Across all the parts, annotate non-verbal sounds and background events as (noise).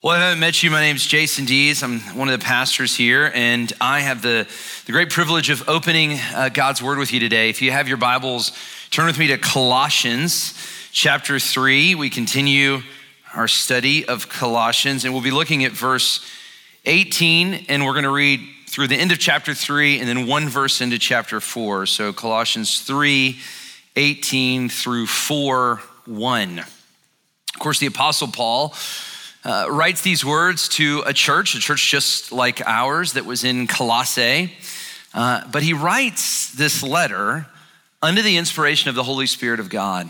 Well, I haven't met you. My name is Jason Dees. I'm one of the pastors here, and I have the, the great privilege of opening uh, God's Word with you today. If you have your Bibles, turn with me to Colossians chapter 3. We continue our study of Colossians, and we'll be looking at verse 18, and we're going to read through the end of chapter 3 and then one verse into chapter 4. So, Colossians 3 18 through 4 1. Of course, the Apostle Paul uh, writes these words to a church, a church just like ours that was in Colossae. Uh, but he writes this letter under the inspiration of the Holy Spirit of God.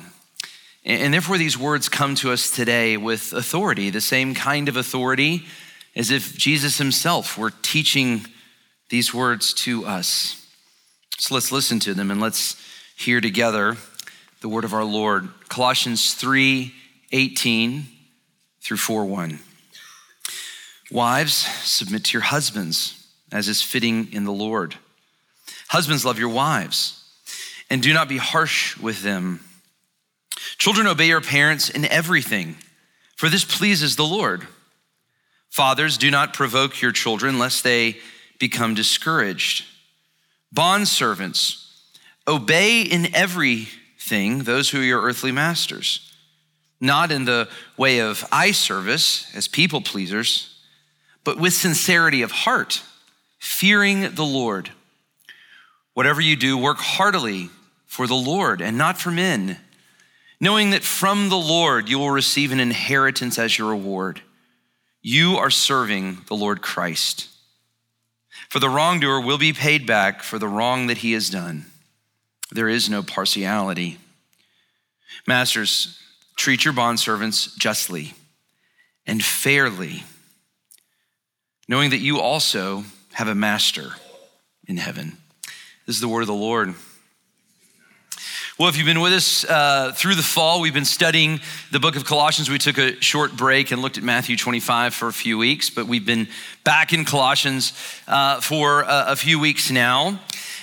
And, and therefore, these words come to us today with authority, the same kind of authority as if Jesus himself were teaching these words to us. So let's listen to them and let's hear together the word of our Lord. Colossians 3 18 through 4 1. Wives, submit to your husbands as is fitting in the Lord. Husbands, love your wives and do not be harsh with them. Children, obey your parents in everything, for this pleases the Lord. Fathers, do not provoke your children lest they become discouraged. Bondservants, obey in everything those who are your earthly masters not in the way of eye service as people pleasers, but with sincerity of heart, fearing the Lord. Whatever you do, work heartily for the Lord and not for men, knowing that from the Lord you will receive an inheritance as your reward. You are serving the Lord Christ. For the wrongdoer will be paid back for the wrong that he has done. There is no partiality. Masters, Treat your bondservants justly and fairly, knowing that you also have a master in heaven. This is the word of the Lord. Well, if you've been with us uh, through the fall, we've been studying the book of Colossians. We took a short break and looked at Matthew 25 for a few weeks, but we've been back in Colossians uh, for a, a, few weeks now.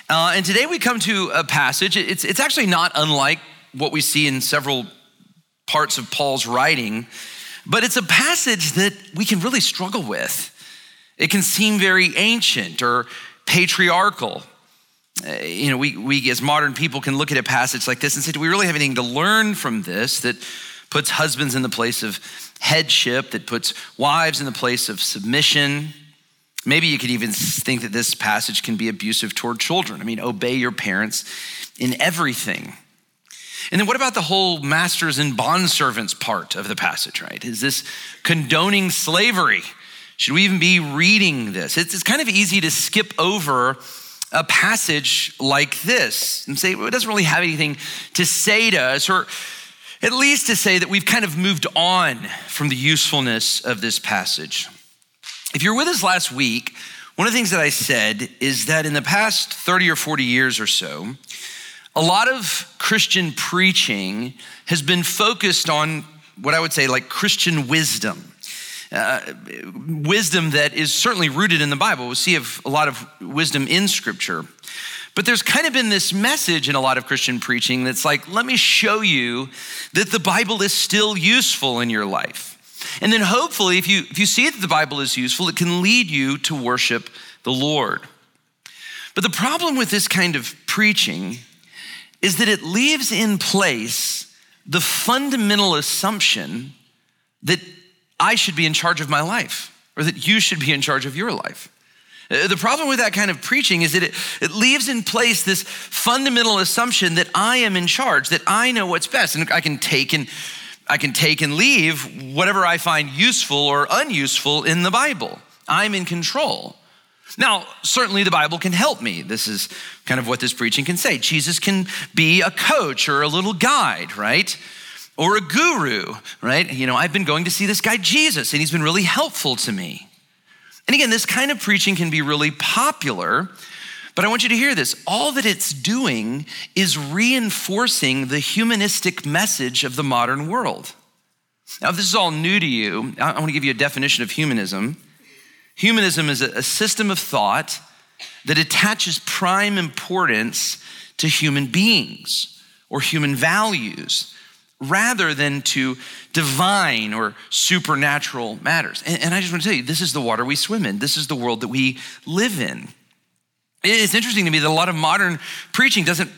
Uh, and today we come to a passage. It's, it's actually not unlike what we see in several parts of Paul's writing, but it's a passage that we can really struggle with. It can seem very ancient or patriarchal. Uh, you know, we, we as modern people can look at a passage like this and say, do we really have anything to learn from this that puts husbands in the place of headship, that puts wives in the place of submission? Maybe you could even think that this passage can be abusive toward children. I mean, obey your parents in everything. And then what about the whole masters and bondservants part of the passage, right? Is this condoning slavery? Should we even be reading this? It's, it's kind of easy to skip over a passage like this and say, well, it doesn't really have anything to say to us, or at least to say that we've kind of moved on from the usefulness of this passage. If you're with us last week, one of the things that I said is that in the past 30 or 40 years or so, a lot of Christian preaching has been focused on what I would say like Christian wisdom. Uh, wisdom that is certainly rooted in the Bible. We see a lot of wisdom in Scripture. But there's kind of been this message in a lot of Christian preaching that's like, let me show you that the Bible is still useful in your life. And then hopefully, if you, if you see that the Bible is useful, it can lead you to worship the Lord. But the problem with this kind of preaching is that it leaves in place the fundamental assumption that I should be in charge of my life or that you should be in charge of your life. Uh, the problem with that kind of preaching is that it, it leaves in place this fundamental assumption that I am in charge, that I know what's best, and I can take and I can take and leave whatever I find useful or unuseful in the Bible. I'm in control. Now, certainly the Bible can help me. This is kind of what this preaching can say. Jesus can be a coach or a little guide, right? Or a guru, right? You know, I've been going to see this guy Jesus, and he's been really helpful to me. And again, this kind of preaching can be really popular, but I want you to hear this. All that it's doing is reinforcing the humanistic message of the modern world. Now, if this is all new to you, I want to give you a definition of humanism. Humanism is a system of thought that attaches prime importance to human beings or human values rather than to divine or supernatural matters. And, and, I just want to tell you, this is the water we swim in, this is the world that we live in. It's interesting to me that a lot of modern preaching doesn't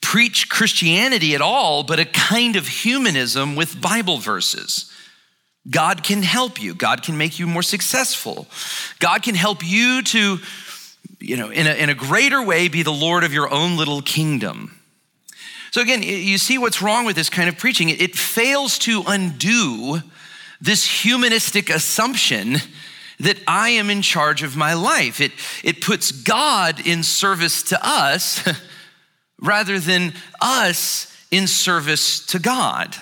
preach Christianity at all, but a kind of humanism with Bible verses. God can help you. God can make you more successful. God can help you to, you know, in a, in a greater way be the Lord of your own little kingdom. So, again, you see what's wrong with this kind of preaching. It fails to undo this humanistic assumption that I am in charge of my life. It, it puts God in service to us (laughs) rather than us in service to God.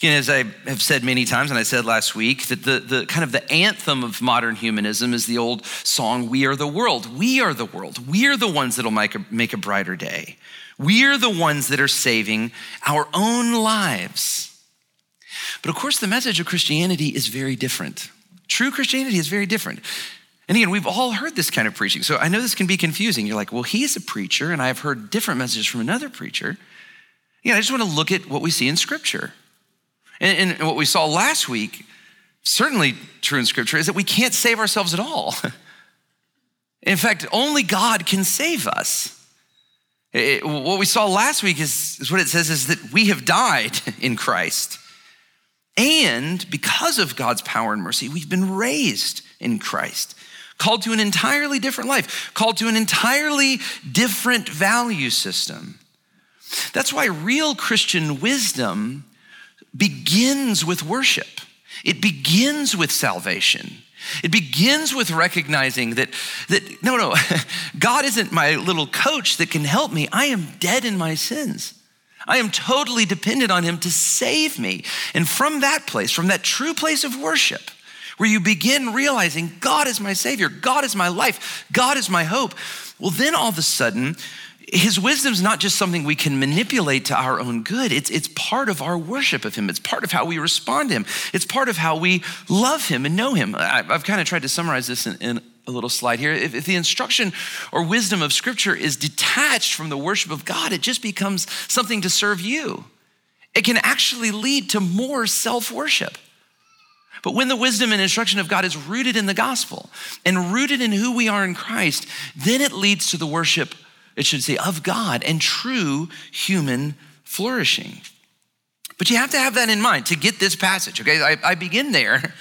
You know, as I have said many times, and I said last week, that the, the kind of the anthem of modern humanism is the old song, We Are the World. We are the world. We are the ones that'll make a, make a brighter day. We're the ones that are saving our own lives. But of course, the message of Christianity is very different. True Christianity is very different. And again, we've all heard this kind of preaching. So I know this can be confusing. You're like, well, he's a preacher, and I've heard different messages from another preacher. Yeah, I just want to look at what we see in Scripture. And, and what we saw last week, certainly true in Scripture, is that we can't save ourselves at all. (laughs) In fact, only God can save us. It, what we saw last week is, is what it says is that we have died (laughs) in Christ. And because of God's power and mercy, we've been raised in Christ, called to an entirely different life, called to an entirely different value system. That's why real Christian wisdom begins with worship, it begins with salvation. It begins with recognizing that, that no, no, (laughs) God isn't my little coach that can help me. I am dead in my sins. I am totally dependent on Him to save me. And from that place, from that true place of worship, where you begin realizing God is my Savior, God is my life, God is my hope, well, then all of a sudden, his wisdom is not just something we can manipulate to our own good. It's, it's part of our worship of him. It's part of how we respond to him. It's part of how we love him and know him. I, have kind of tried to summarize this in, in a little slide here. If, if, the instruction or wisdom of scripture is detached from the worship of God, it just becomes something to serve you. It can actually lead to more self worship. But when the wisdom and instruction of God is rooted in the gospel and rooted in who we are in Christ, then it leads to the worship it should say of God and true human flourishing. But you have to have that in mind to get this passage, okay? I, I begin there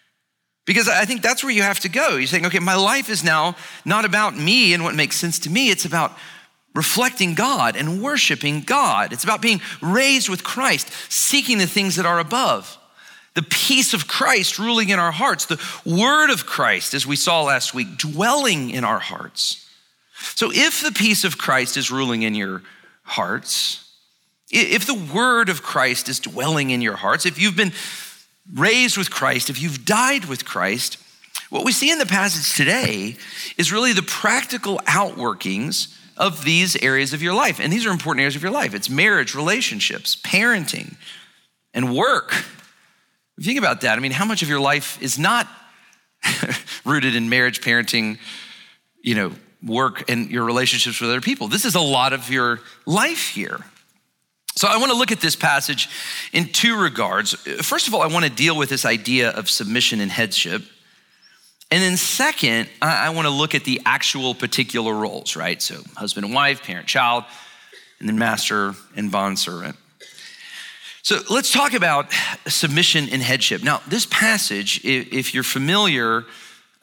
(laughs) because I think that's where you have to go. You're saying, okay, my life is now not about me and what makes sense to me, it's about reflecting God and worshiping God. It's about being raised with Christ, seeking the things that are above. The peace of Christ ruling in our hearts, the word of Christ, as we saw last week, dwelling in our hearts. So if the peace of Christ is ruling in your hearts, if the word of Christ is dwelling in your hearts, if you've been raised with Christ, if you've died with Christ, what we see in the passage today is really the practical outworkings of these areas of your life. And these are important areas of your life it's marriage, relationships, parenting, and work. If you think about that, I mean, how much of your life is not (laughs) rooted in marriage, parenting, you know, work and your relationships with other people. This is a lot of your life here. So I want to look at this passage in two regards. First of all, I want to deal with this idea of submission and headship. And then, second, I want to look at the actual particular roles, right? So, husband and wife, parent, child, and then master and bondservant. So, let's talk about submission and headship. Now, this passage, if you're familiar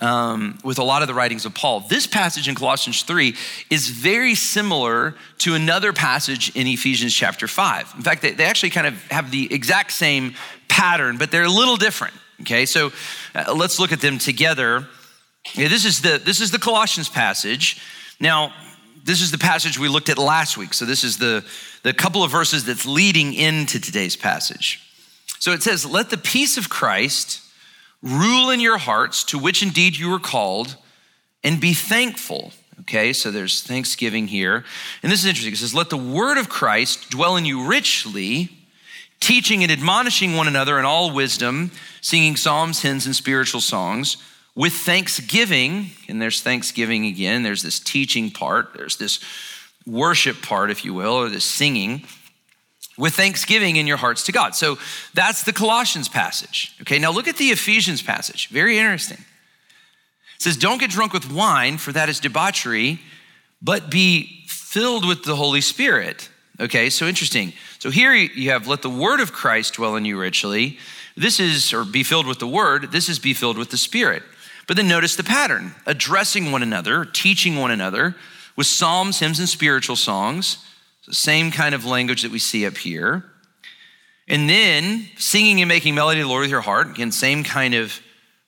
um, with a lot of the writings of Paul. This passage in Colossians 3 is very similar to another passage in Ephesians chapter 5. In fact, they, they actually kind of have the exact same pattern, but they're a little different. Okay, so uh, let's look at them together. Okay, this, is the, this is the Colossians passage. Now, this is the passage we looked at last week. So this is the, the couple of verses that's leading into today's passage. So it says, Let the peace of Christ Rule in your hearts, to which indeed you were called, and be thankful. Okay, so there's thanksgiving here. And this is interesting. It says, Let the word of Christ dwell in you richly, teaching and admonishing one another in all wisdom, singing psalms, hymns, and spiritual songs with thanksgiving. And there's thanksgiving again. There's this teaching part, there's this worship part, if you will, or this singing with thanksgiving in your hearts to God. So that's the Colossians passage. Okay, now look at the Ephesians passage. Very interesting. It says, Don't get drunk with wine, for that is debauchery, but be filled with the Holy Spirit. Okay, so interesting. So here you have, let the word of Christ dwell in you richly. This is, or be filled with the word. This is be filled with the Spirit. But then notice the pattern addressing one another, teaching one another with psalms, hymns, and spiritual songs the same kind of language that we see up here. And then singing and making melody to the Lord with your heart. Again, same kind of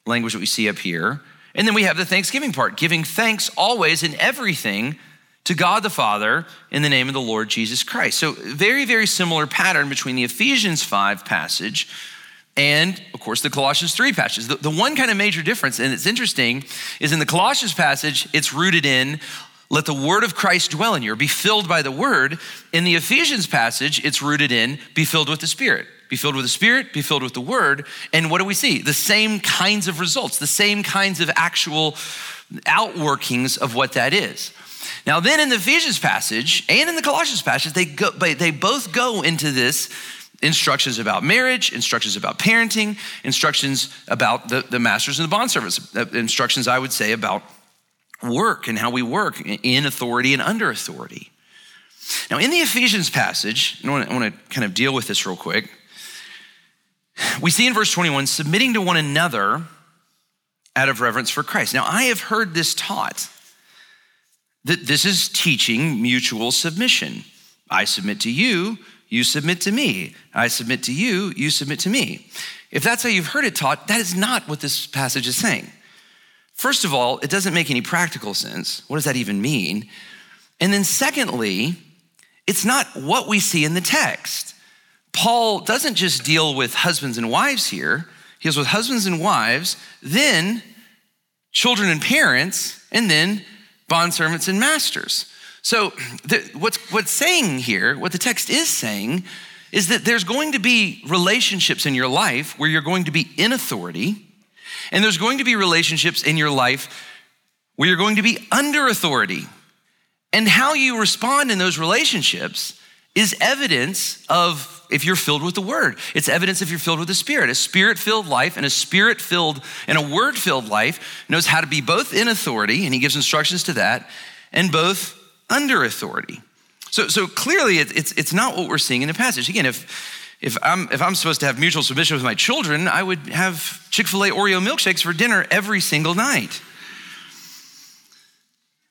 language that we see up here. And then we have the thanksgiving part, giving thanks always in everything to God the Father in the name of the Lord Jesus Christ. So, very, very similar pattern between the Ephesians 5 passage and, of course, the Colossians 3 passage. The, the one kind of major difference, and it's interesting, is in the Colossians passage, it's rooted in let the word of Christ dwell in you, or be filled by the word. In the Ephesians passage, it's rooted in be filled with the Spirit. Be filled with the Spirit, be filled with the word. And what do we see? The same kinds of results, the same kinds of actual outworkings of what that is. Now, then in the Ephesians passage and in the Colossians passage, they, go, they both go into this instructions about marriage, instructions about parenting, instructions about the, the masters and the bond service, uh, instructions, I would say, about work and how we work in authority and under authority. Now, in the Ephesians passage, I want, to, I want to kind of deal with this real quick. We see in verse 21 submitting to one another out of reverence for Christ. Now, I have heard this taught that this is teaching mutual submission. I submit to you, you submit to me. I submit to you, you submit to me. If that's how you've heard it taught, that is not what this passage is saying. First of all, it doesn't make any practical sense. What does that even mean? And then, secondly, it's not what we see in the text. Paul doesn't just deal with husbands and wives here, he deals with husbands and wives, then children and parents, and then bondservants and masters. So, the, what's, what's saying here, what the text is saying, is that there's going to be relationships in your life where you're going to be in authority and there's going to be relationships in your life where you're going to be under authority. And how you respond in those relationships is evidence of if you're filled with the word. It's evidence if you're filled with the spirit. A spirit filled life and a spirit filled and a word filled life knows how to be both in authority, and he gives instructions to that, and both under authority. So, so clearly, it's, it's not what we're seeing in the passage. Again, if if I'm, if I'm supposed to have mutual submission with my children, I would have Chick fil A Oreo milkshakes for dinner every single night.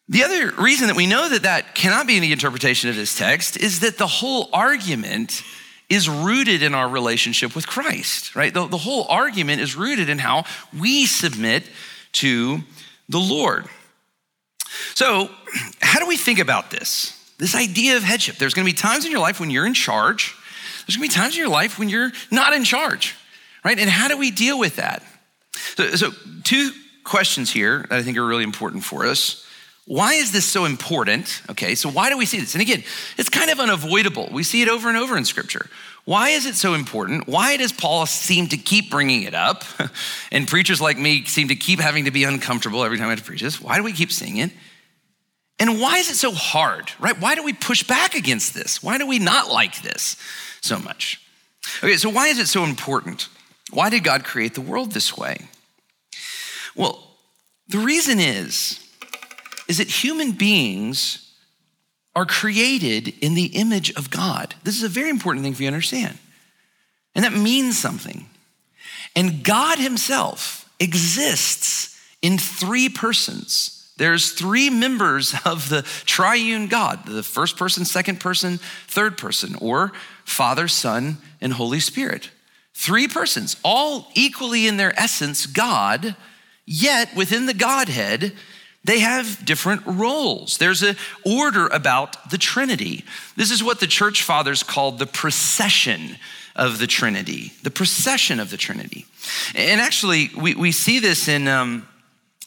The other reason that we know that that cannot be the interpretation of this text is that the whole argument is rooted in our relationship with Christ, right? The, the whole argument is rooted in how we submit to the Lord. So, how do we think about this? This idea of headship. There's gonna be times in your life when you're in charge, there's gonna be times in your life when you're not in charge, right? And how do we deal with that? So, so two questions here that I think are really important for us. Why is this so important? Okay, so why do we see this? And again, it's kind of unavoidable. We see it over and over in scripture. Why is it so important? Why does Paul seem to keep bringing it up? (laughs) and preachers like me seem to keep having to be uncomfortable every time I have to preach this. Why do we keep seeing it? And why is it so hard, right? Why do we push back against this? Why do we not like this? So much. Okay, so why is it so important? Why did God create the world this way? Well, the reason is is that human beings are created in the image of God. This is a very important thing for you to understand. And that means something. And God himself exists in three persons there's three members of the triune God the first person, second person, third person, or Father, Son, and Holy Spirit. Three persons, all equally in their essence God, yet within the Godhead, they have different roles. There's an order about the Trinity. This is what the church fathers called the procession of the Trinity, the procession of the Trinity. And actually, we, we see this in. Um,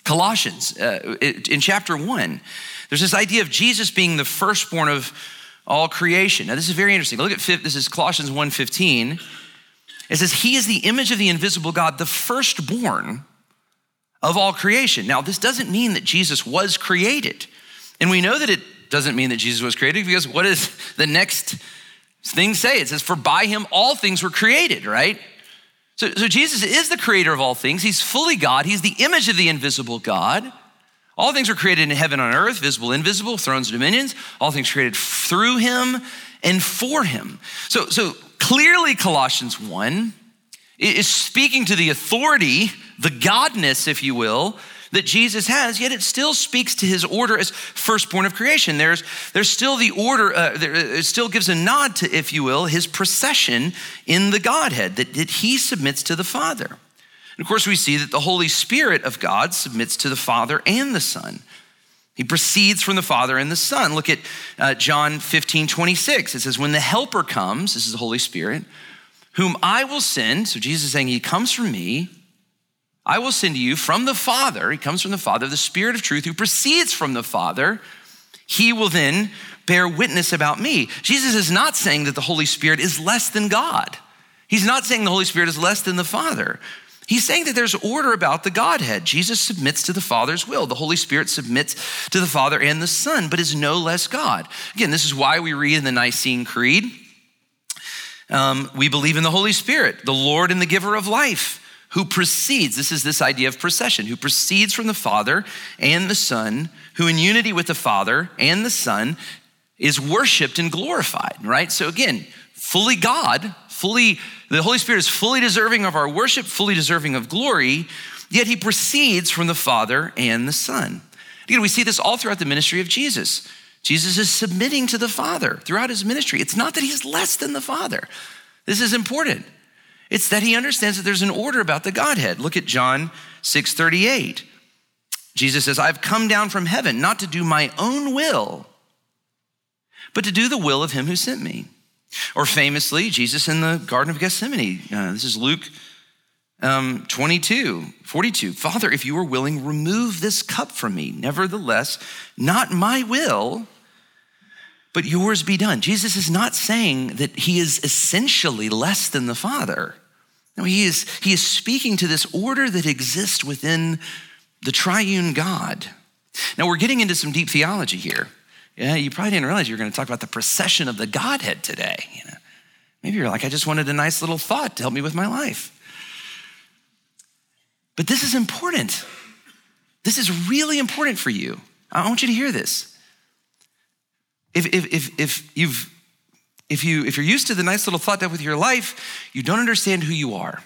Colossians, uh, in chapter one, there's this idea of Jesus being the firstborn of all creation. Now, this is very interesting. Look at this is Colossians 1:15. It says, He is the image of the invisible God, the firstborn of all creation. Now, this doesn't mean that Jesus was created. And we know that it doesn't mean that Jesus was created because what is (laughs) the next Things say, it says, for by him all things were created, right? So, so Jesus is the creator of all things. He's fully God. He's the image of the invisible God. All things were created in heaven and on earth, visible, invisible, thrones, and dominions. All things created through him and for him. So, so clearly, Colossians 1 is speaking to the authority, the godness, if you will, that Jesus has, yet it still speaks to his order as firstborn of creation. There's, there's still the order, uh, there, it still gives a nod to, if you will, his procession in the Godhead, that, that he submits to the Father. And of course, we see that the Holy Spirit of God submits to the Father and the Son. He proceeds from the Father and the Son. Look at uh, John 15, 26. It says, When the Helper comes, this is the Holy Spirit, whom I will send, so Jesus is saying, He comes from me, I will send to you from the Father, he comes from the Father, the Spirit of truth who proceeds from the Father. He will then bear witness about me. Jesus is not saying that the Holy Spirit is less than God. He's not saying the Holy Spirit is less than the Father. He's saying that there's order about the Godhead. Jesus submits to the Father's will. The Holy Spirit submits to the Father and the Son, but is no less God. Again, this is why we read in the Nicene Creed um, we believe in the Holy Spirit, the Lord and the giver of life who proceeds, this is this idea of procession, who proceeds from the Father and the Son, who in unity with the Father and the Son is worshiped and glorified, right? So again, fully God, fully, the Holy Spirit is fully deserving of our worship, fully deserving of glory, yet he proceeds from the Father and the Son. Again, we see this all throughout the ministry of Jesus. Jesus is submitting to the Father throughout his ministry. It's not that he's less than the Father. This is important. It's that he understands that there's an order about the Godhead. Look at John 6 38. Jesus says, I've come down from heaven not to do my own will, but to do the will of him who sent me. Or famously, Jesus in the Garden of Gethsemane. Uh, this is Luke um, 22, 42. Father, if you are willing, remove this cup from me. Nevertheless, not my will, but yours be done. Jesus is not saying that he is essentially less than the Father. No, he is, he is speaking to this order that exists within the triune God. Now, we're getting into some deep theology here. Yeah, you probably didn't realize you were going to talk about the procession of the Godhead today. You know, maybe you're like, I just wanted a nice little thought to help me with my life. But this is important. This is really important for you. I want you to hear this. If, if, if, if you've if, you, if you're used to the nice little thought that with your life, you don't understand who you are.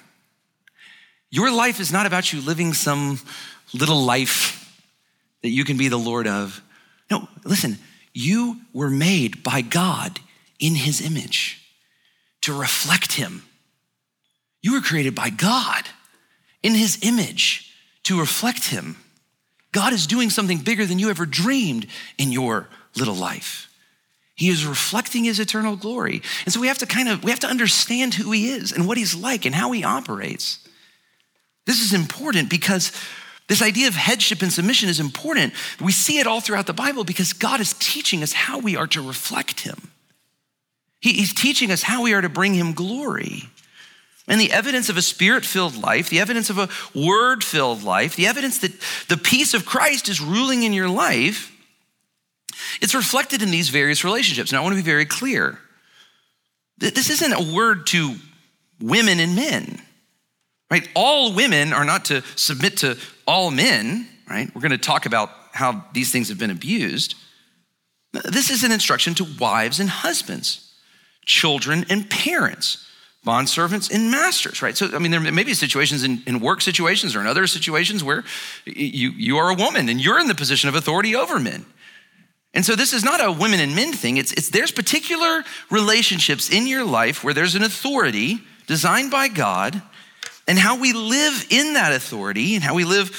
Your life is not about you living some little life that you can be the Lord of. No, listen, you were made by God in his image to reflect him. You were created by God in his image to reflect him. God is doing something bigger than you ever dreamed in your little life. He is reflecting his eternal glory. And so we have to kind of we have to understand who he is and what he's like and how he operates. This is important because this idea of headship and submission is important. We see it all throughout the Bible because God is teaching us how we are to reflect him. he's teaching us how we are to bring him glory. And the evidence of a spirit filled life, the evidence of a word filled life, the evidence that the peace of Christ is ruling in your life it's reflected in these various relationships. Now, I want to be very clear. This isn't a word to women and men, right? All women are not to submit to all men, right? We're going to talk about how these things have been abused. This is an instruction to wives and husbands, children and parents, bondservants and masters, right? So, I mean, there may be situations in, in work situations or in other situations where you, you are a woman and you're in the position of authority over men. And so this is not a women and men thing. It's, it's there's particular relationships in your life where there's an authority designed by God, and how we live in that authority and how we live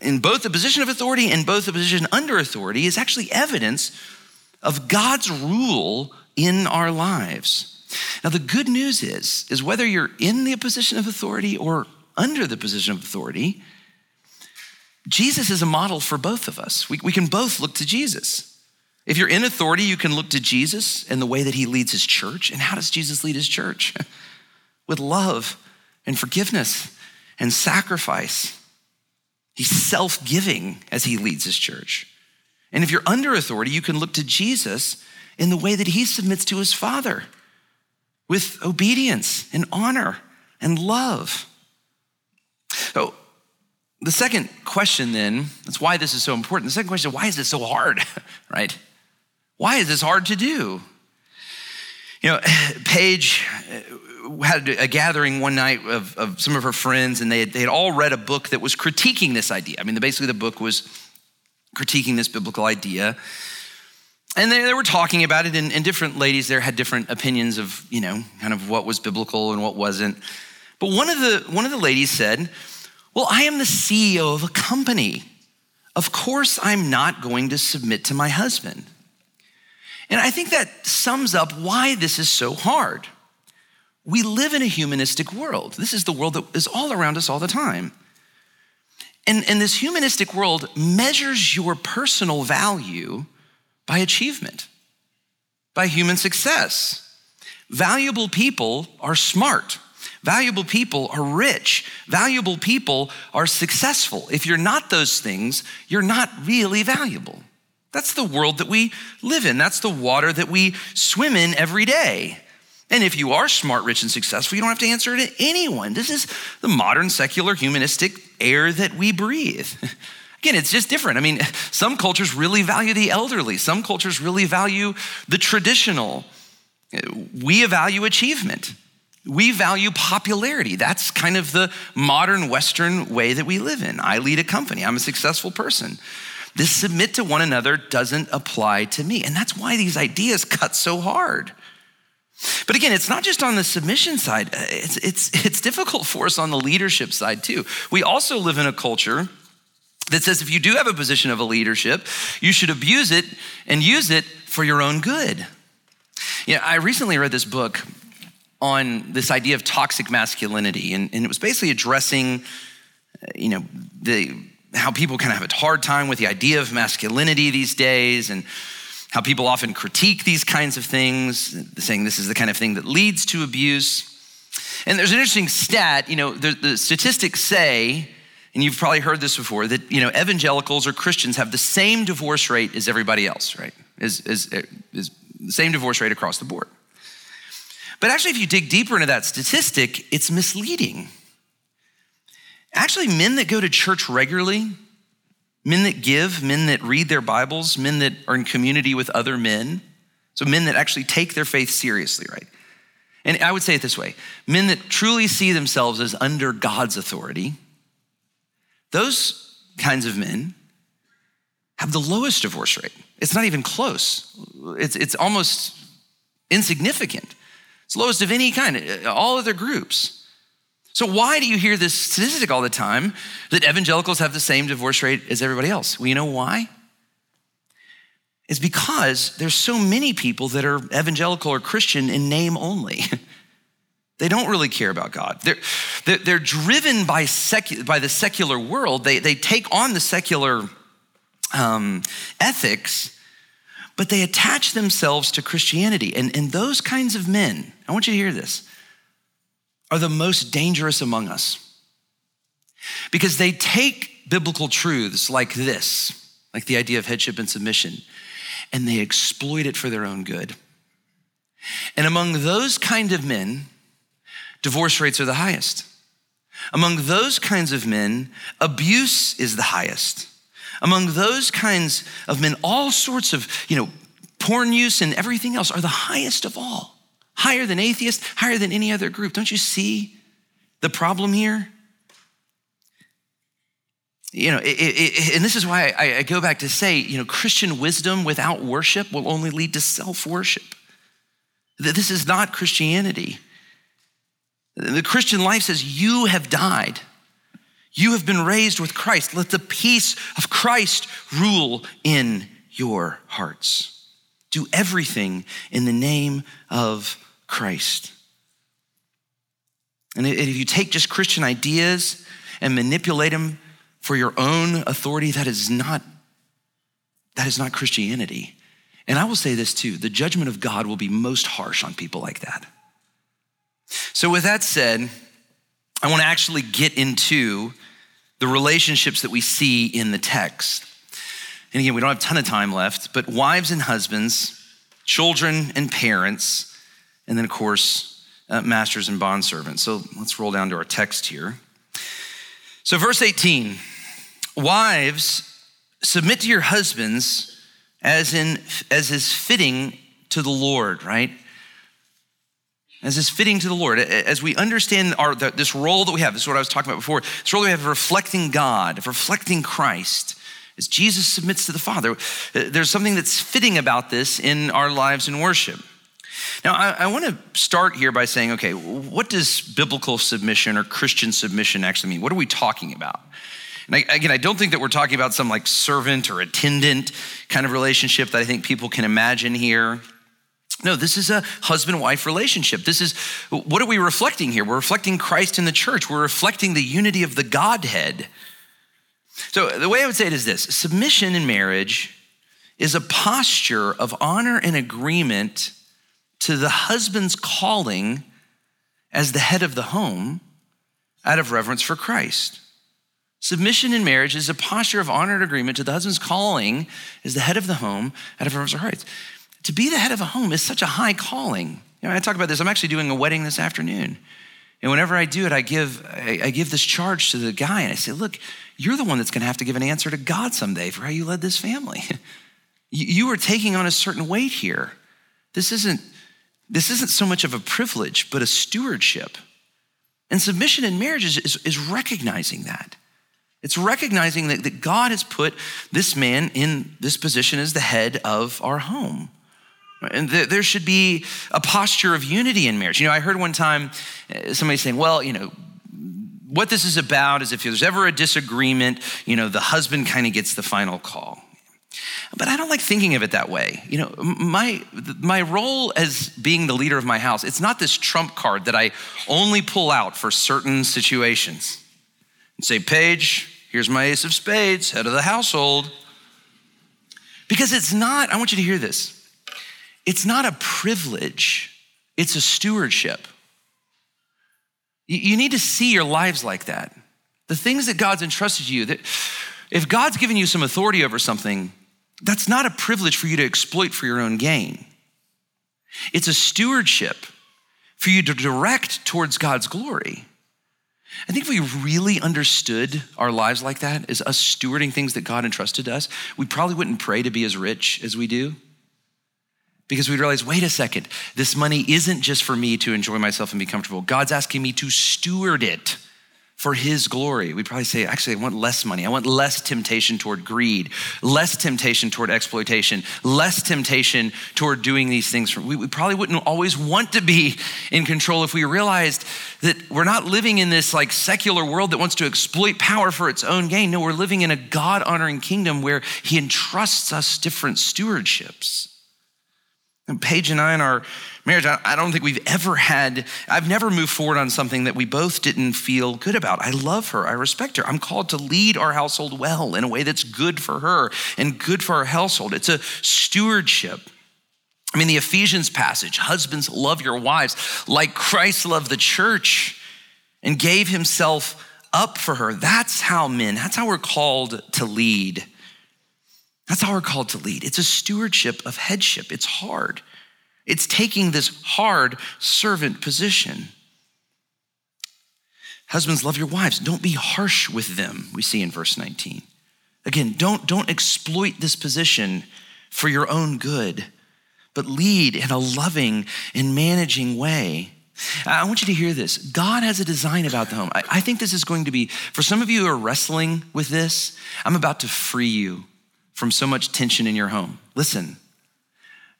in both the position of authority and both the position under authority is actually evidence of God's rule in our lives. Now the good news is is whether you're in the position of authority or under the position of authority, Jesus is a model for both of us. We, we can both look to Jesus. If you're in authority, you can look to Jesus and the way that he leads his church. And how does Jesus lead his church? (laughs) With love and forgiveness and sacrifice. He's self giving as he leads his church. And if you're under authority, you can look to Jesus in the way that he submits to his Father with obedience and honor and love. So, the second question then, that's why this is so important. The second question, why is this so hard, (laughs) right? Why is this hard to do? You know, (sighs) Paige had a gathering one night of, of some of her friends, and they had, they had all read a book that was critiquing this idea. I mean, basically, the book was critiquing this biblical idea. And they, they were talking about it, and, and different ladies there had different opinions of, you know, kind of what was biblical and what wasn't. But one of the, one of the ladies said, Well, I am the CEO of a company. Of course, I'm not going to submit to my husband. And I think that sums up why this is so hard. We live in a humanistic world. This is the world that is all around us all the time. And, and this humanistic world measures your personal value by achievement, by human success. Valuable people are smart. Valuable people are rich. Valuable people are successful. If you're not those things, you're not really valuable. That's the world that we live in. That's the water that we swim in every day. And if you are smart, rich, and successful, you don't have to answer to anyone. This is the modern, secular, humanistic air that we breathe. (laughs) Again, it's just different. I mean, some cultures really value the elderly, some cultures really value the traditional. We value achievement. We value popularity. That's kind of the modern Western way that we live in. I lead a company, I'm a successful person. This submit to one another doesn't apply to me. And that's why these ideas cut so hard. But again, it's not just on the submission side, uh, it's, it's, (laughs) it's difficult for us on the leadership side too. We also live in a culture that says if you do have a position of a leadership, you should abuse it and use it for your own good. You know, I recently read this book on this idea of toxic masculinity, and, and it was basically addressing, uh, you know, the how people kind of have a hard time with the idea of masculinity these days and how people often critique these kinds of things, saying this is the kind of thing that leads to abuse. And there's an interesting stat, you know, the, the statistics say, and you've probably heard this before, that, you know, evangelicals or Christians have the same divorce rate as everybody else, right? Is, is, is the same divorce rate across the board. But actually, if you dig deeper into that statistic, it's misleading. Actually, men that go to church regularly, men that give, men that read their Bibles, men that are in community with other men, so men that actually take their faith seriously, right? And I would say it this way men that truly see themselves as under God's authority, those kinds of men have the lowest divorce rate. It's not even close, it's, it's almost insignificant. It's lowest of any kind, all other groups. So, why do you hear this statistic all the time that evangelicals have the same divorce rate as everybody else? Well, you know why? It's because there's so many people that are evangelical or Christian in name only. (laughs) they don't really care about God. They're, they're, they're driven by, secu- by the secular world. They, they take on the secular um, ethics, but they attach themselves to Christianity. And, and those kinds of men, I want you to hear this are the most dangerous among us because they take biblical truths like this, like the idea of headship and submission, and they exploit it for their own good. And among those kind of men, divorce rates are the highest. Among those kinds of men, abuse is the highest. Among those kinds of men, all sorts of, you know, porn use and everything else are the highest of all higher than atheists, higher than any other group. Don't you see the problem here? You know, it, it, and this is why I, I go back to say, you know, Christian wisdom without worship will only lead to self worship. This is not Christianity. The Christian life says, You have died. You have been raised with Christ. Let the peace of Christ rule in your hearts. Do everything in the name of Christ. And if you take just Christian ideas and manipulate them for your own authority, that is not that is not Christianity. And I will say this too, the judgment of God will be most harsh on people like that. So with that said, I want to actually get into the relationships that we see in the text. And again, we don't have a ton of time left, but wives and husbands, children and parents, and then, of course, uh, masters and bondservants. So let's roll down to our text here. So, verse 18 Wives, submit to your husbands as, in, as is fitting to the Lord, right? As is fitting to the Lord. As we understand our, this role that we have, this is what I was talking about before, this role we have of reflecting God, of reflecting Christ, as Jesus submits to the Father, uh, there's something that's fitting about this in our lives in worship. Now, I, I want to start here by saying, okay, what does biblical submission or Christian submission actually mean? What are we talking about? And I, again, I don't think that we're talking about some like servant or attendant kind of relationship that I think people can imagine here. No, this is a husband wife relationship. This is what are we reflecting here? We're reflecting Christ in the church, we're reflecting the unity of the Godhead. So, the way I would say it is this submission in marriage is a posture of honor and agreement to the husband's calling as the head of the home out of reverence for Christ. Submission in marriage is a posture of honor and agreement to the husband's calling as the head of the home out of reverence for Christ. To be the head of a home is such a high calling. You know, I talk about this. I'm actually doing a wedding this afternoon. And whenever I do it, I give, I, give this charge to the guy and I say, look, you're the one that's going to have to give an answer to God someday for how you led this family. (laughs) you are taking on a certain weight here. This isn't this isn't so much of a privilege, but a stewardship. And submission in marriage is, is, is recognizing that. It's recognizing that, that God has put this man in this position as the head of our home. And there should be a posture of unity in marriage. You know, I heard one time uh, somebody saying, well, you know, what this is about is if there's ever a disagreement, you know, the husband kind of gets the final call. But I don't like thinking of it that way. You know, my, my role as being the leader of my house, it's not this trump card that I only pull out for certain situations and say, Paige, here's my ace of spades, head of the household. Because it's not, I want you to hear this, it's not a privilege, it's a stewardship. You need to see your lives like that. The things that God's entrusted you, that if God's given you some authority over something, that's not a privilege for you to exploit for your own gain. It's a stewardship for you to direct towards God's glory. I think if we really understood our lives like that, as us stewarding things that God entrusted to us, we probably wouldn't pray to be as rich as we do. Because we'd realize, wait a second, this money isn't just for me to enjoy myself and be comfortable. God's asking me to steward it for his glory. We'd probably say, actually, I want less money. I want less temptation toward greed, less temptation toward exploitation, less temptation toward doing these things. We, we probably wouldn't always want to be in control if we realized that we're not living in this like secular world that wants to exploit power for its own gain. No, we're living in a God honoring kingdom where he entrusts us different stewardships. And Paige and I in our marriage, I don't think we've ever had, I've never moved forward on something that we both didn't feel good about. I love her. I respect her. I'm called to lead our household well in a way that's good for her and good for our household. It's a stewardship. I mean, the Ephesians passage husbands, love your wives like Christ loved the church and gave himself up for her. That's how men, that's how we're called to lead. That's how we're called to lead. It's a stewardship of headship. It's hard. It's taking this hard servant position. Husbands, love your wives. Don't be harsh with them, we see in verse 19. Again, don't, don't exploit this position for your own good, but lead in a loving and managing way. I want you to hear this. God has a design about the home. I, I think this is going to be, for some of you who are wrestling with this, I'm about to free you from so much tension in your home. Listen,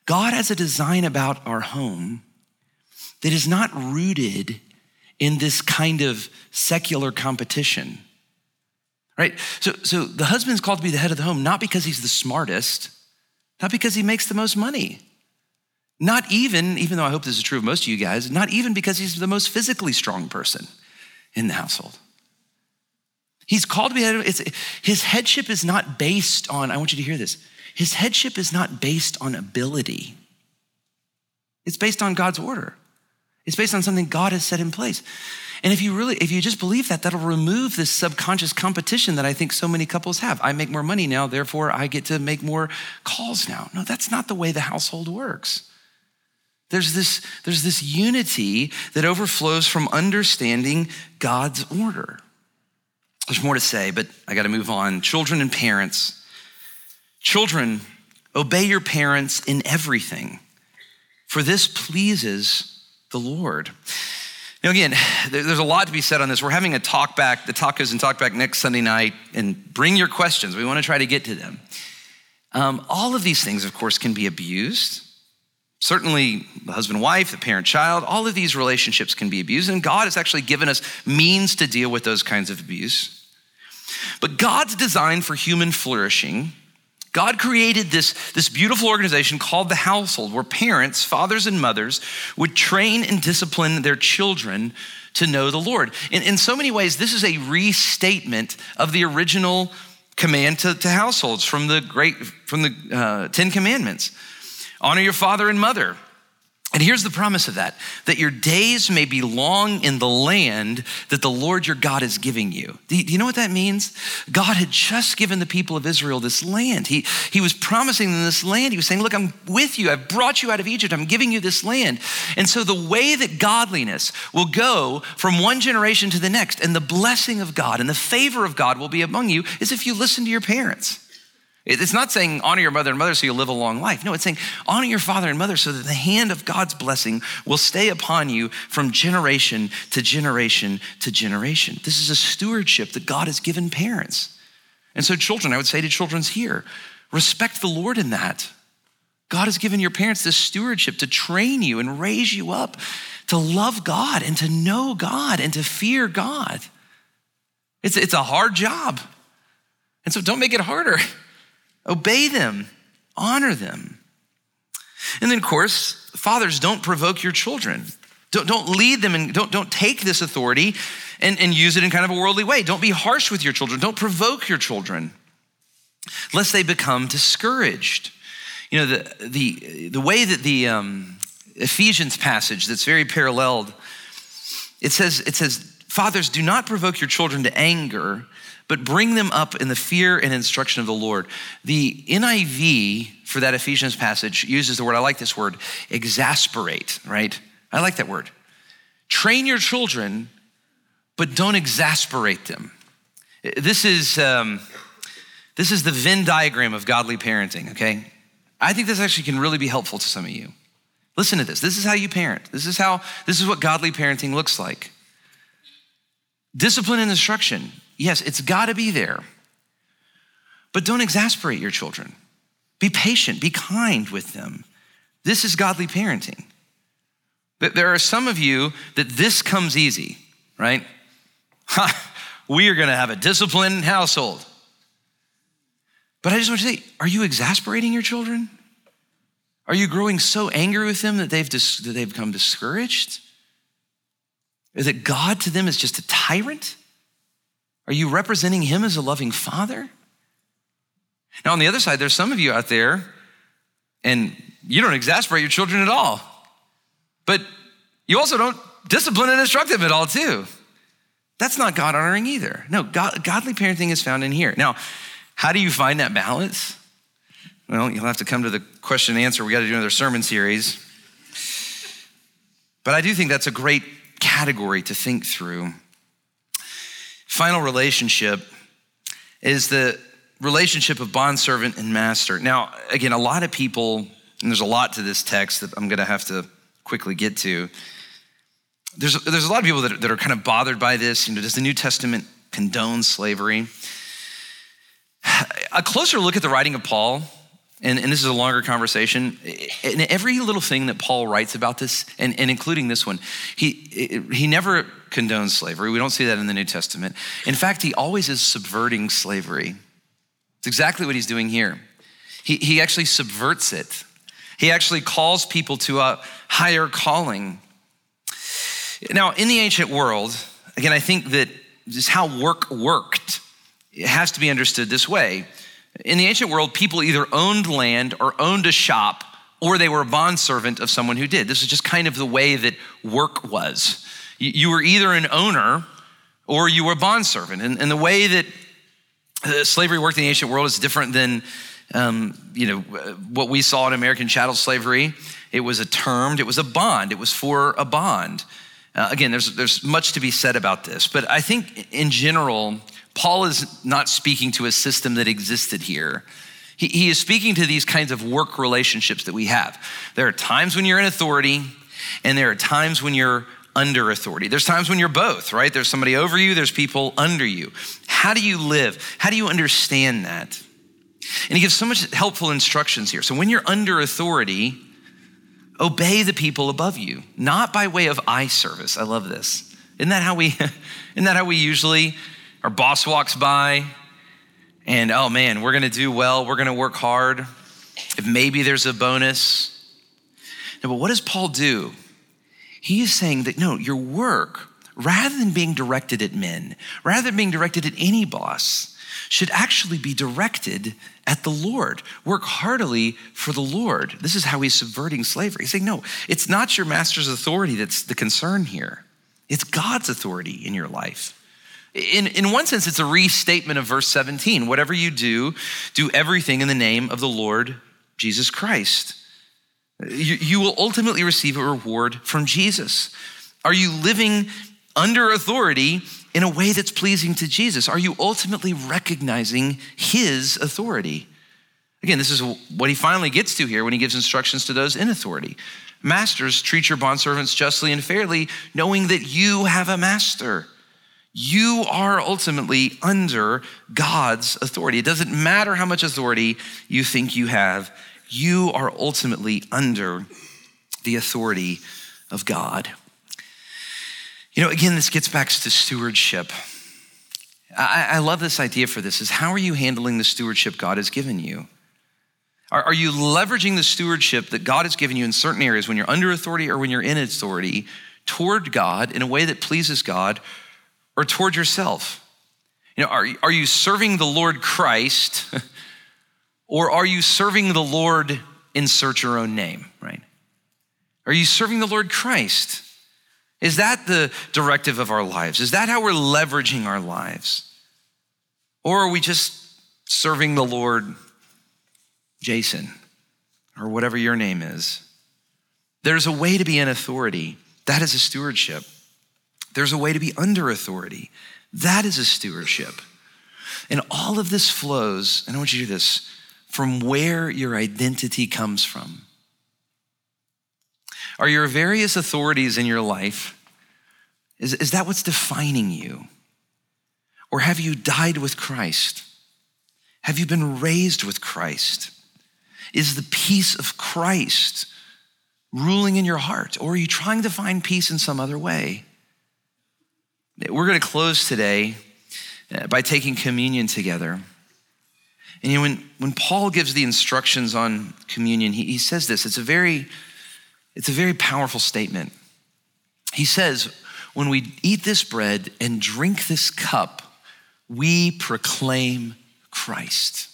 God has a design about our home that is not rooted in this kind of secular competition. Right? So, so the husband's called to be the head of the home, not because he's the smartest, not because he makes the most money. Not even, even though I hope this is true of most of you guys, not even because he's the most physically strong person in the household. He's called to be head. It's, his headship is not based on, I want you to hear this. His headship is not based on ability. It's based on God's order. It's based on something God has set in place. And if you really, if you just believe that, that'll remove this subconscious competition that I think so many couples have. I make more money now, therefore I get to make more calls now. No, that's not the way the household works. There's this, there's this unity that overflows from understanding God's order. There's more to say, but I got to move on. Children and parents. Children, obey your parents in everything, for this pleases the Lord. Now, again, there's a lot to be said on this. We're having a talk back, the tacos and talk back next Sunday night, and bring your questions. We want to try to get to them. Um, all of these things, of course, can be abused. Certainly, the husband wife, the parent child, all of these relationships can be abused, and God has actually given us means to deal with those kinds of abuse. But God's design for human flourishing, God created this, this beautiful organization called the household, where parents, fathers, and mothers would train and discipline their children to know the Lord. In, in so many ways, this is a restatement of the original command to, to households from the great from the uh, Ten Commandments. Honor your father and mother. And here's the promise of that that your days may be long in the land that the Lord your God is giving you. Do you know what that means? God had just given the people of Israel this land. He, he was promising them this land. He was saying, Look, I'm with you. I've brought you out of Egypt. I'm giving you this land. And so the way that godliness will go from one generation to the next, and the blessing of God and the favor of God will be among you, is if you listen to your parents. It's not saying honor your mother and mother so you'll live a long life. No, it's saying honor your father and mother so that the hand of God's blessing will stay upon you from generation to generation to generation. This is a stewardship that God has given parents. And so, children, I would say to children's here, respect the Lord in that. God has given your parents this stewardship to train you and raise you up to love God and to know God and to fear God. It's, it's a hard job. And so don't make it harder. (laughs) Obey them, honor them. And then, of course, fathers, don't provoke your children. Don't, don't lead them and don't, don't take this authority and, and use it in kind of a worldly way. Don't be harsh with your children. Don't provoke your children, lest they become discouraged. You know, the, the, the way that the um, Ephesians passage that's very paralleled, it says, it says, Fathers, do not provoke your children to anger, but bring them up in the fear and instruction of the Lord. The NIV for that Ephesians passage uses the word, I like this word, exasperate, right? I like that word. Train your children, but don't exasperate them. This is, um, this is the Venn diagram of godly parenting, okay? I think this actually can really be helpful to some of you. Listen to this. This is how you parent. This is how, this is what godly parenting looks like. Discipline and instruction. Yes, it's got to be there. But don't exasperate your children. Be patient, be kind with them. This is godly parenting. But there are some of you that this comes easy, right? Ha, we are going to have a disciplined household. But I just want to say, are you exasperating your children? Are you growing so angry with them that they've, dis- that they've become discouraged? Is it God to them is just a tyrant? Are you representing him as a loving father? Now, on the other side, there's some of you out there, and you don't exasperate your children at all, but you also don't discipline and instruct them at all, too. That's not God honoring either. No, God, godly parenting is found in here. Now, how do you find that balance? Well, you'll have to come to the question and answer. We got to do another sermon series. But I do think that's a great category to think through final relationship is the relationship of bondservant and master. Now, again, a lot of people, and there's a lot to this text that I'm going to have to quickly get to. There's, there's a lot of people that are, that are kind of bothered by this. You know, does the New Testament condone slavery? A closer look at the writing of Paul and, and, this is a longer conversation. And every little thing that Paul writes about this, and, and, including this one, he, he never condones slavery. We don't see that in the New Testament. In fact, he always is subverting slavery. It's exactly what he's doing here. He, he actually subverts it, he actually calls people to a higher calling. Now, in the ancient world, again, I think that just how work worked, it has to be understood this way in the ancient world, people either owned land or owned a shop, or they were a bondservant of someone who did. This is just kind of the way that work was. You were either an owner or you were a bondservant. And, and the way that uh, slavery worked in the ancient world is different than um, you know what we saw in American chattel slavery. it was a term, it was a bond, it was for a bond. Uh, again, there's, there's much to be said about this, but I think in general, Paul is not speaking to a system that existed here. He, he is speaking to these kinds of work relationships that we have. There are times when you're in authority, and there are times when you're under authority. There's times when you're both, right? There's somebody over you, there's people under you. How do you live? How do you understand that? And he gives so much helpful instructions here. So when you're under authority, obey the people above you, not by way of eye service. I love this. Isn't that how we (laughs) isn't that how we usually our boss walks by and oh man, we're to do well, we're to work hard. If maybe there's a bonus. But what does Paul do? He is saying that no, your work, rather than being directed at men, rather than being directed at any boss, should actually be directed at the Lord. Work heartily for the Lord. This is how he's subverting slavery. He's saying, no, it's not your master's authority that's the concern here, it's God's authority in your life. In, in one sense, it's a restatement of verse 17. Whatever you do, do everything in the name of the Lord Jesus Christ. You, you will ultimately receive a reward from Jesus. Are you living under authority in a way that's pleasing to Jesus? Are you ultimately recognizing his authority? Again, this is what he finally gets to here when he gives instructions to those in authority. Masters, treat your bondservants justly and fairly, knowing that you have a master. You are ultimately under God's authority. It doesn't matter how much authority you think you have, you are ultimately under the authority of God. You know, again, this gets back to stewardship. I, I, love this idea for this is how are you handling the stewardship God has given you? Are, are you leveraging the stewardship that God has given you in certain areas when you're under authority or when you're in authority toward God in a way that pleases God or toward yourself? You know, are, are you serving the Lord Christ (laughs) Or are you serving the Lord, insert your own name, right? Are you serving the Lord Christ? Is that the directive of our lives? Is that how we're leveraging our lives? Or are we just serving the Lord, Jason, or whatever your name is? There's a way to be in authority. That is a stewardship. There's a way to be under authority. That is a stewardship. And all of this flows, and I want you to do this from where your identity comes from. Are your various authorities in your life, is, is that what's defining you? Or have you died with Christ? Have you been raised with Christ? Is the peace of Christ ruling in your heart? Or are you trying to find peace in some other way? We're going to close today uh, by taking communion together. And you know, when, when Paul gives the instructions on communion, he, he says this. It's a very, it's a very powerful statement. He says, when we eat this bread and drink this cup, we proclaim Christ.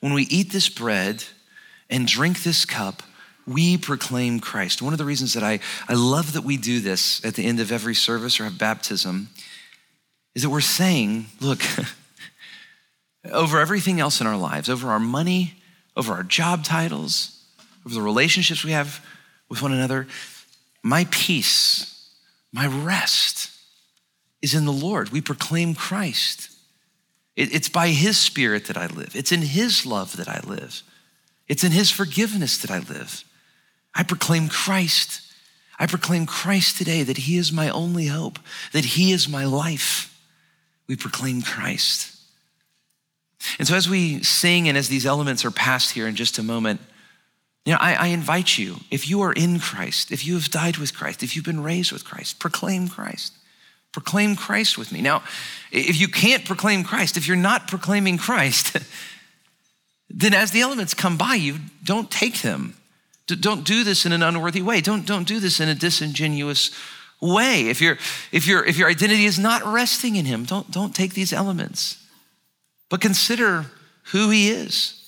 When we eat this bread and drink this cup, we proclaim Christ. One of the reasons that I, I love that we do this at the end of every service or have baptism is that we're saying, look, (laughs) over everything else in our lives, over our money, over our job titles, over the relationships we have with one another. My peace, my rest is in the Lord. We proclaim Christ. It's by His Spirit that I live, it's in His love that I live, it's in His forgiveness that I live. I proclaim Christ. I proclaim Christ today that He is my only hope, that He is my life. We proclaim Christ. And so, as we sing and as these elements are passed here in just a moment, you know, I, I, invite you, if you are in Christ, if you have died with Christ, if you've been raised with Christ, proclaim Christ. Proclaim Christ with me. Now, if you can't proclaim Christ, if you're not proclaiming Christ, (laughs) then as the elements come by you, don't take them. Don't do this in an unworthy way. Don't, don't do this in a disingenuous way. If, you if, your if your identity is not resting in Him, don't, don't take these elements. But consider who he is.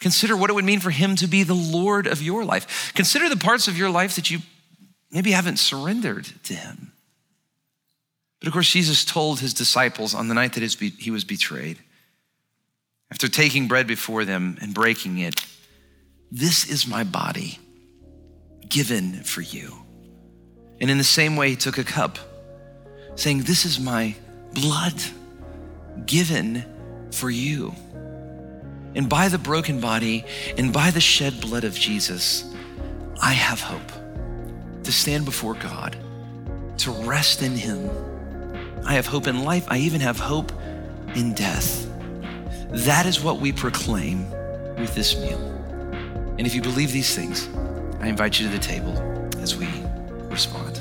Consider what it would mean for him to be the Lord of your life. Consider the parts of your life that you maybe haven't surrendered to him. But of course, Jesus told his disciples on the night that he was betrayed, after taking bread before them and breaking it, This is my body, given for you. And in the same way, he took a cup, saying, This is my blood given for you. And by the broken body and by the shed blood of Jesus, I have hope to stand before God, to rest in Him. I have hope in life. I even have hope in death. That is what we proclaim with this meal. And if you believe these things, I invite you to the table as we respond.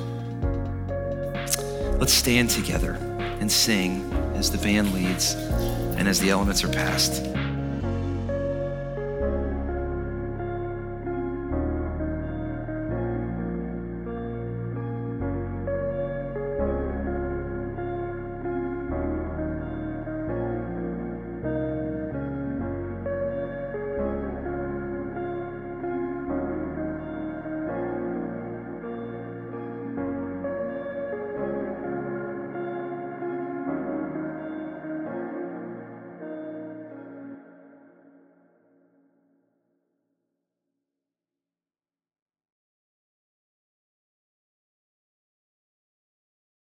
Let's stand together and sing as the band leads and as the elements are passed.